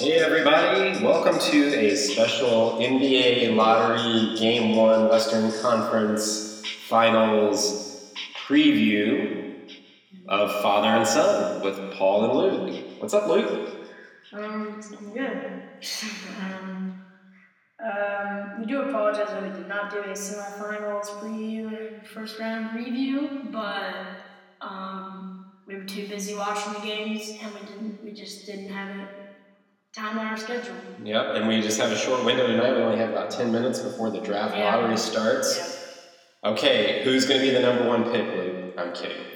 Hey everybody, welcome to a special NBA Lottery Game 1 Western Conference Finals preview of Father and Son with Paul and Luke. What's up, Luke? Um, good. um, um, we do apologize that we did not do a semifinals preview first round review, but um, we were too busy watching the games and we didn't. We just didn't have it time on our schedule. Yep, and we just have a short window tonight. We only have about 10 minutes before the draft Yeah. lottery starts. Okay, who's going to be the number one pick, Luke? I'm kidding.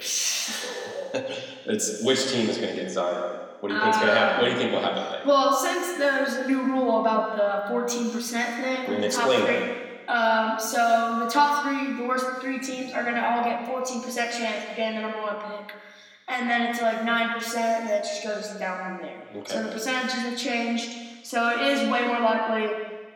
it's which team is going to get Zion? What do you think's to happen? What do you think will happen there? Well, since there's a new rule about the 14% thing, We're gonna the top explain three, um, so the top three, the worst three teams are going to all get 14% chance of getting the number one pick. And then it's like 9%, and then it just goes down from there. Okay. So the percentages have changed. So it is way more likely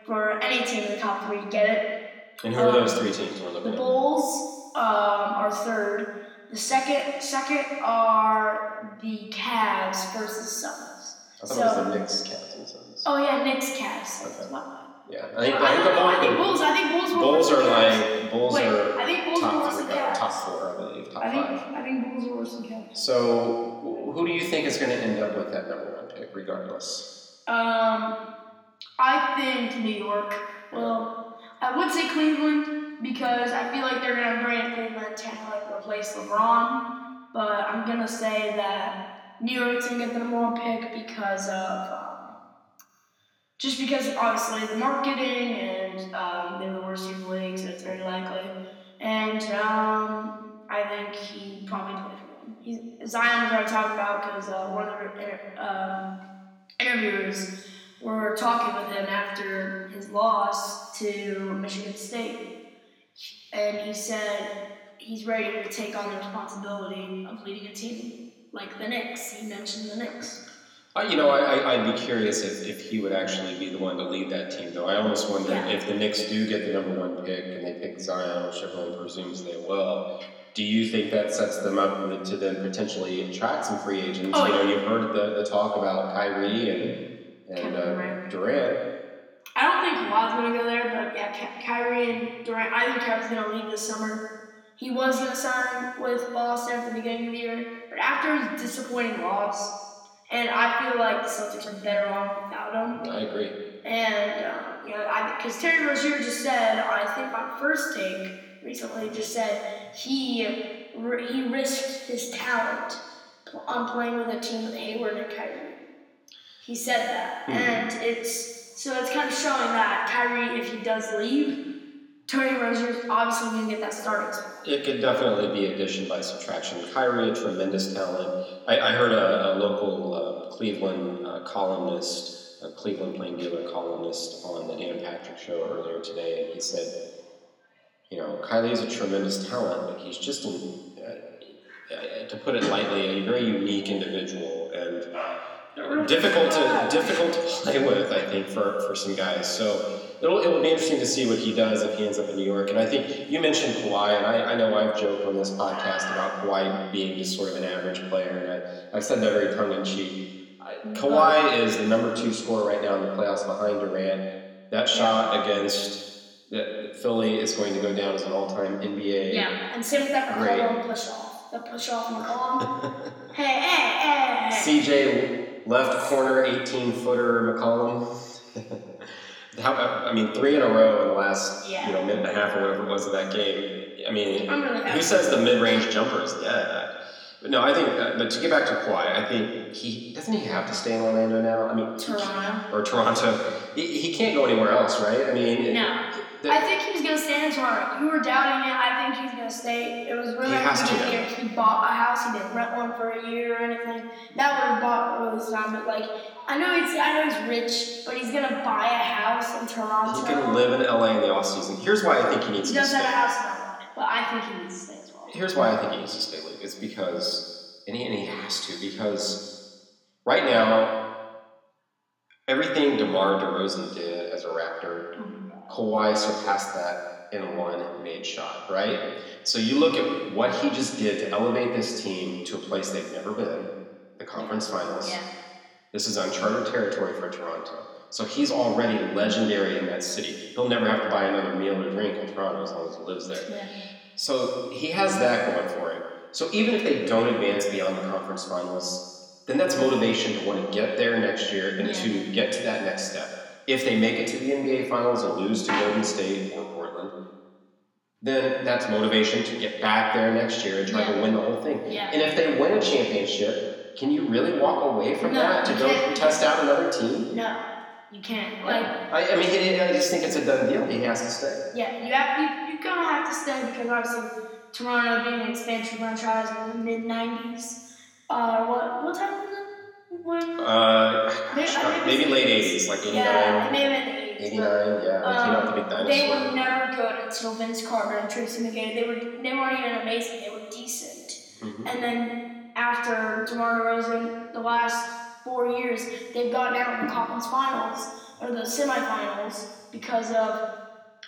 for any team in the top three to get it. And who are those three teams we're The looking at? Bulls um, are third. The second second are the Cavs versus Suns. I thought it was the Knicks, Cavs, and Suns. Oh yeah, Knicks, Cavs. Okay. Yeah, I think, I, I think the know, I think Bulls, Bulls. I think Bulls were Bulls are like Bulls Wait, are I think Bulls were top worse than uh, Cavs. top four, I believe, top I think five. I think Bulls were worse than Cavs. So, who do you think is going to end up with that number one pick, regardless? Um, I think New York. Well, I would say Cleveland because I feel like they're gonna bring to kind like replace LeBron. But I'm gonna say that New York's gonna get the number one pick because of um, just because obviously the marketing and um, they're the worst team in the league, so it's very likely. And um, I think he probably played for them. He's, Zion was already talking about because uh, one of the um, interviewers were talking with him after his loss to Michigan State, and he said he's ready to take on the responsibility of leading a team like the Knicks. He mentioned the Knicks. Uh, you know, I, I'd be curious if, if he would actually be the one to lead that team, though. I almost wonder Yeah. if the Knicks do get the number one pick and they pick Zion, which everyone presumes they will. Do you think that sets them up to then potentially attract some free agents? Oh, you know, yeah. you've heard the, the talk about Kyrie and, and uh, Durant. Don't think gonna go there, but yeah, Ky- Kyrie and Durant. I think Kyrie's gonna leave this summer. He was gonna sign with Boston at the beginning of the year, but after his disappointing loss, and I feel like the Celtics are better off without him. I agree. And um, you know, I because Terry Rozier just said, I think on first take recently, just said he he risked his talent on playing with a team with Hayward and Kyrie. He said that, Hmm. and it's so it's kind of showing that Kyrie, if he does leave, Tony Rozier's obviously going to get that spot. It could definitely be addition by subtraction. Kyrie, a tremendous talent. I, I heard a, a local uh, Cleveland uh, columnist, a Cleveland Plain Dealer columnist on the Dan Patrick show earlier today, and he said, you know, Kyrie's a tremendous talent, but he's just, uh, uh, to put it lightly, a very unique individual and difficult to difficult to play with. I think for, for some guys. So it'll it'll be interesting to see what he does if he ends up in New York. And I think you mentioned Kawhi, and I, I know I've joked on this podcast about Kawhi being just sort of an average player, and I, I've said that very tongue in cheek. Kawhi is the number two scorer right now in the playoffs behind Durant. That shot against Philly is going to go down as an all-time NBA. Yeah, and same with that. McCollum push off. The push off McCollum. hey, hey, hey. CJ left corner 18 footer McCollum. How, I mean, three in a row in the last Yeah. you know minute and a half or whatever it was of that game. I mean, who says the mid range jumper is dead? But no, I think. Uh, but to get back to Kawhi, I think he doesn't he have to stay in Orlando now. I mean, Toronto. or Toronto. He, he can't go anywhere else, right? I mean, No. the- I think he was gonna stay in Toronto. You were doubting it. I think he's gonna stay. It was really He has to, year. He bought a house. He didn't rent one for a year or anything. That would have bought really time. But like, I know he's I know he's rich, but he's gonna buy a house in Toronto. he can live in LA in the off season. Here's why I think he needs He to does stay. have a house in LA, but I think he needs to stay. Here's why I think he needs to stay league. It's because, and he, and he has to, because right now, everything DeMar DeRozan did as a Raptor, mm-hmm. Kawhi surpassed that in a one made shot, right? So you look at what he just did to elevate this team to a place they've never been, the conference finals. Yeah. This is uncharted territory for Toronto. So he's already legendary in that city. He'll never have to buy another meal or drink in Toronto as long as he lives there. Yeah. So he has that going for him. So even if they don't advance beyond the conference finals, then that's motivation to want to get there next year and Yeah. to get to that next step. If they make it to the NBA finals and lose to Golden State or Portland, then that's motivation to get back there next year and try to win the whole thing. Yeah. And if they win a championship, can you really walk away from No, that to go test out another team? No, you can't. Like, I, I mean, I I just think it's a done deal. He has to stay. yeah, you have you, you're gonna have to stay because obviously Toronto being an expansion franchise in the mid '90s. Uh, what what time was it? When? Uh, Maybe- gosh, I maybe late 80s, like 89, Yeah, it may the 80s. 89, yeah. They came out the big um, They were never good until Vince Carter and Tracy McGrady. They were they weren't even amazing. They were decent. Mhm. And then after DeMar DeRozan, the last four years, they've gone down in the conference finals or the semifinals because of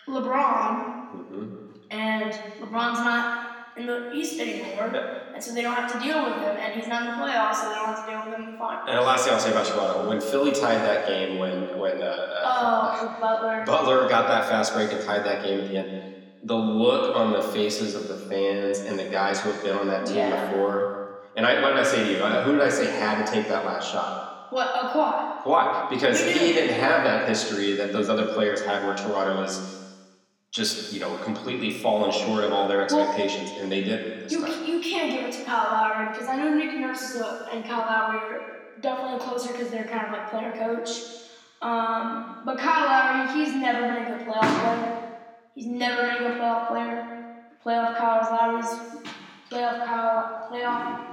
LeBron, Mhm. and LeBron's not in the East anymore, and so they don't have to deal with him, and he's not in the playoffs, so they don't have to deal with him in the finals. And the last thing I'll say about Toronto, when Philly tied that game, when when uh, uh, Oh, Butler. Butler got that fast break and tied that game at the end, the look on the faces of the fans and the guys who have been on that team Yeah. before. And I, what did I say to you? Uh, Who did I say had to take that last shot? What a quad. Why? Because he did. didn't have that history that those other players had where Toronto was just, you know, completely fallen short of all their expectations, and they did You, time. you can't give it to Kyle Lowry because I know Nick Nurse and Kyle Lowry are definitely closer because they're kind of like player coach. Um, but Kyle Lowry, he's never been a good playoff player. He's never been a good playoff player. Playoff Kyle Lowry's playoff Kyle playoff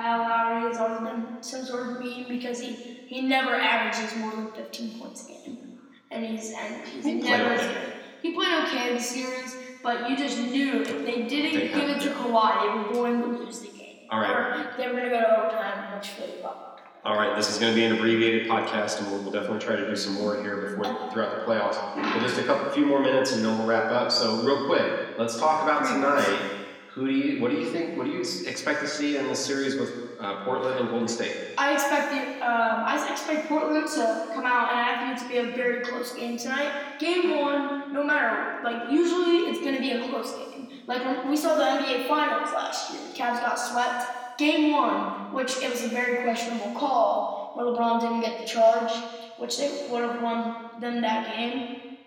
Kyle Lowry has always been some sort of meme because he, he never averages more than 15 points a game, and he's and he's He played never. okay. He played okay in the series, but you just knew if they didn't They give it to to. Kawhi, they were going to lose the game. All right. Or they were going to go to overtime, which Philly won. All right, this is going to be an abbreviated podcast, and we'll, we'll definitely try to do some more here before throughout the playoffs. But just a couple, few more minutes, and then we'll wrap up. So, real quick, let's talk about tonight. Who do you, what do you think? What do you expect to see in the series with uh, Portland and Golden State? I expect the, um, I expect Portland to come out, and I think it to be a very close game tonight. Game one, no matter like usually it's going to be a close game. Like we saw the NBA Finals last year, the Cavs got swept. Game one, which it was a very questionable call, where LeBron didn't get the charge, which they would have won them that game.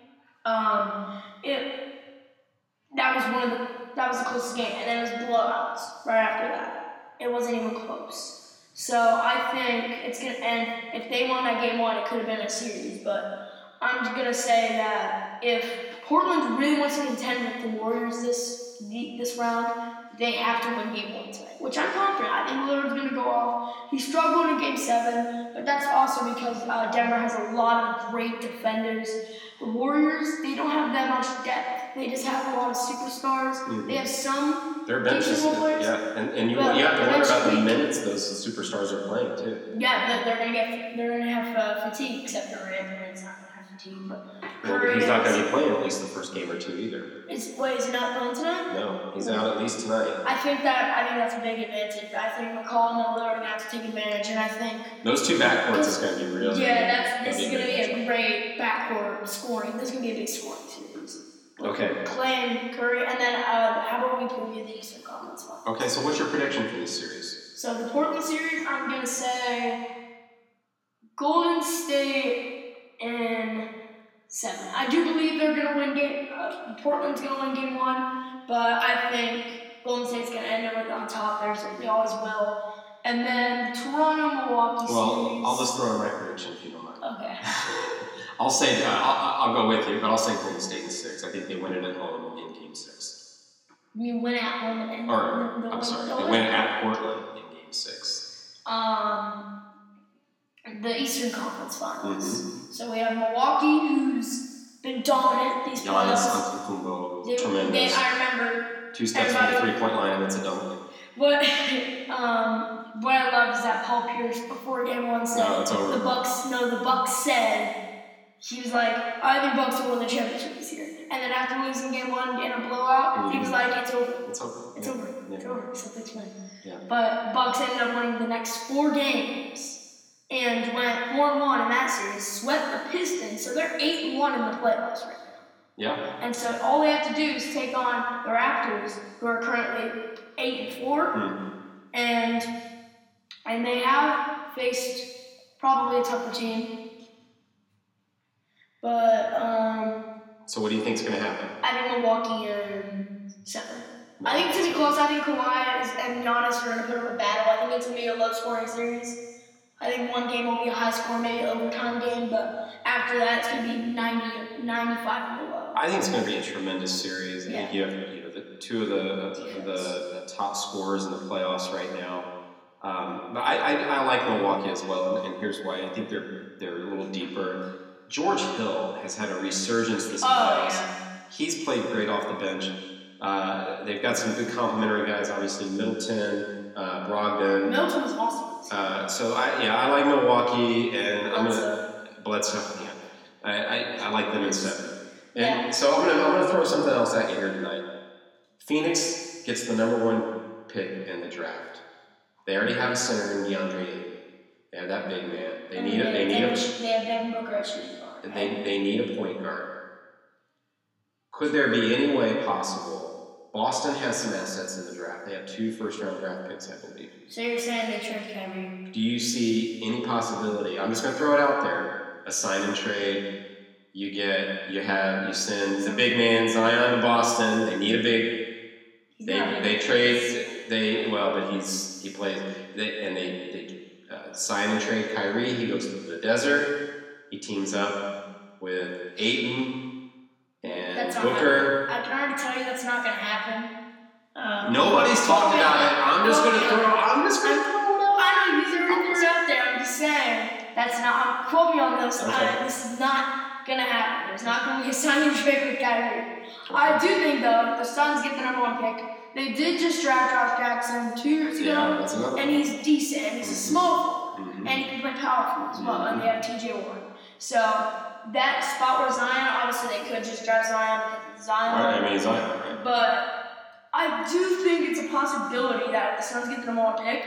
Um, it that was one of the that was the closest game, and then it was blowouts right after that. It wasn't even close. So I think it's gonna end. If they won that game one, it could have been a series. But I'm just gonna say that if Portland really wants to contend with the Warriors this this round, they have to win game one tonight. Which I'm confident. I think Lillard's gonna go off. He struggled in game seven, but that's also because uh, Denver has a lot of great defenders. The Warriors, they don't have that much depth. They just have a lot of superstars. Mhm. They have some Their bench players. yeah, and, and you, Well, you have to wonder about the minutes those superstars are playing, too. Yeah, they're, they're gonna get they're gonna have uh, fatigue, except for Durant's not gonna have fatigue. But Well, Curry he's not going to be playing at least the first game or two either. Is wait, is he not playing tonight? No, he's out at least tonight. I think that I think that's a big advantage. I think McCollum and Lillard are gonna have to take advantage, and I think Those two backcourts is going to be real. yeah, that's this is Gonna gonna be a great backcourt scoring. This is gonna be a big scoring series. Okay. Clay and Curry, and then uh, how about we preview the Eastern Conference one? Okay, so what's your prediction for this series? So the Portland series, I'm gonna say Golden State in seven. I do believe they're gonna win game. Uh, Portland's gonna win game one, but I think Golden State's gonna end up on top there, so they always will. And then Toronto Milwaukee Well, series. I'll just throw in my prediction if you don't mind. Okay. I'll say, I'll, I'll go with you, but I'll say Golden State in six. I think they win it at home in game six. You win at home and Or, the- the- I'm sorry, the they win at Portland in game six. Um, the Eastern Conference Finals. Mm-hmm. So we have Milwaukee, who's been dominant these Giannis playoffs. Antetokounmpo, They, they. I remember Two steps from the three-point line, and it's a dunk. But um, what I love is that Paul Pierce before game one said No, the Bucks. No, the Bucks said he was like, I think Bucks will win the championship this year. And then after losing game one in a blowout, he was like, it's over. It's over. It's Yeah. over. It's Yeah. over. Celtics win. Yeah. But Bucks ended up winning the next four games and went four and one in that series, swept the Pistons, so they're eight and one in the playoffs right now. Yeah. And so all they have to do is take on the Raptors, who are currently eight and four, Hmm. and and they have faced probably a tougher team. But um, So what do you think is going to happen? I think Milwaukee in seven. I think it's gonna be close. I think Kawhi is, and Giannis are gonna put up a battle. I think it's gonna be a low scoring series. I think one game will be a high score, maybe an overtime game, but after that it's gonna be 90, 95 and below. I think it's going to be a tremendous series. I Yeah. think you have you know, the two of the, the, the top scorers in the playoffs right now. Um, but I, I, I like Milwaukee as well, and, and here's why. I think they're they're a little deeper. George Hill has had a resurgence this Oh playoffs. yeah. He's played great off the bench. Uh, they've got some good complementary guys, obviously Middleton, uh, Brogdon. Milton was awesome. Uh, so I yeah I like Milwaukee, and I'm gonna Bledsoe. Yeah, I, I, I like them in seven. And Yeah. so I'm gonna I'm gonna throw something else at you here tonight. Phoenix gets the number one pick in the draft. They already have a center in DeAndre They have that big man. They need a they need a They have Devin Booker guard. they, they need a point guard. Could there be any way possible? Boston has some assets in the draft. They have two first round draft picks, I believe. So you're saying they trade Kyrie? Do you see any possibility? I'm just gonna throw it out there. A sign and trade. You get you have you send the big man Zion to Boston. They need a big. He's They, they trade they well, but he's he plays they, and they they uh, sign and trade Kyrie. He goes to the desert. He teams up with Ayton and That's not Booker. I can already tell you that's not gonna happen. Um, Nobody's talked about it. I'm just gonna throw. I'm just gonna throw it out. I know you threw it out there. I'm just saying that's not. I'm quote me on this. Okay. I, this is not gonna happen. There's not gonna be a signing trade with Kyrie. I do think though, the Suns get the number one pick. They did just draft Josh Jackson two years ago, Yeah, and he's decent. He's a small Mhm. and he can play power forward as well. And they have T.J. Warren. So that spot where Zion, obviously they could just draft Zion because Zion. Right, I mean Zion, right? But I do think it's a possibility that if the Suns get the number one pick,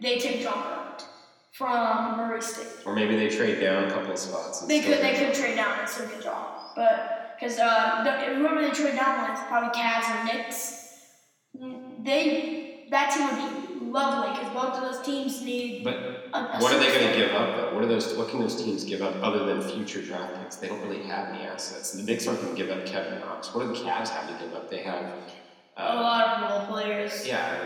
they take John Morant from Murray State. Or maybe they trade down a couple of spots. They could they could trade down and still get John, but because uh, the- whoever they trade down with, probably Cavs or Knicks, they that team would be lovely because both of those teams need. But A, a what are they going to give up though? What are those? What can those teams give up other than future draft picks? They don't really have any assets. The Knicks aren't going to give up Kevin Knox. What do the Cavs have to give up? They have. A Uh, lot of role players. yeah.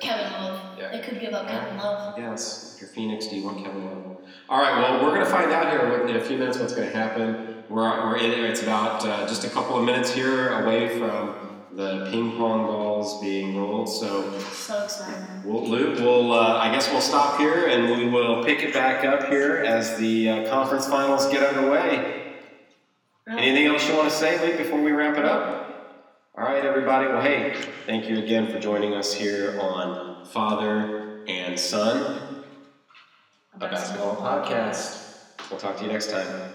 Kevin Love. Yeah. They could give up Kevin Love. Yes. If you're Phoenix, do you want Kevin Love? All right. Well, we're going to find out here in a few minutes what's going to happen. We're, we're in. It's about uh, just a couple of minutes here away from the ping pong balls being rolled. So. So excited. Well, Luke, we'll, uh, I guess we'll stop here and we will pick it back up here as the uh, conference finals get underway. Anything else you want to say, Luke, before we wrap it up? All right, everybody. Well, hey, thank you again for joining us here on Father and Son, a basketball podcast. We'll talk to you next time.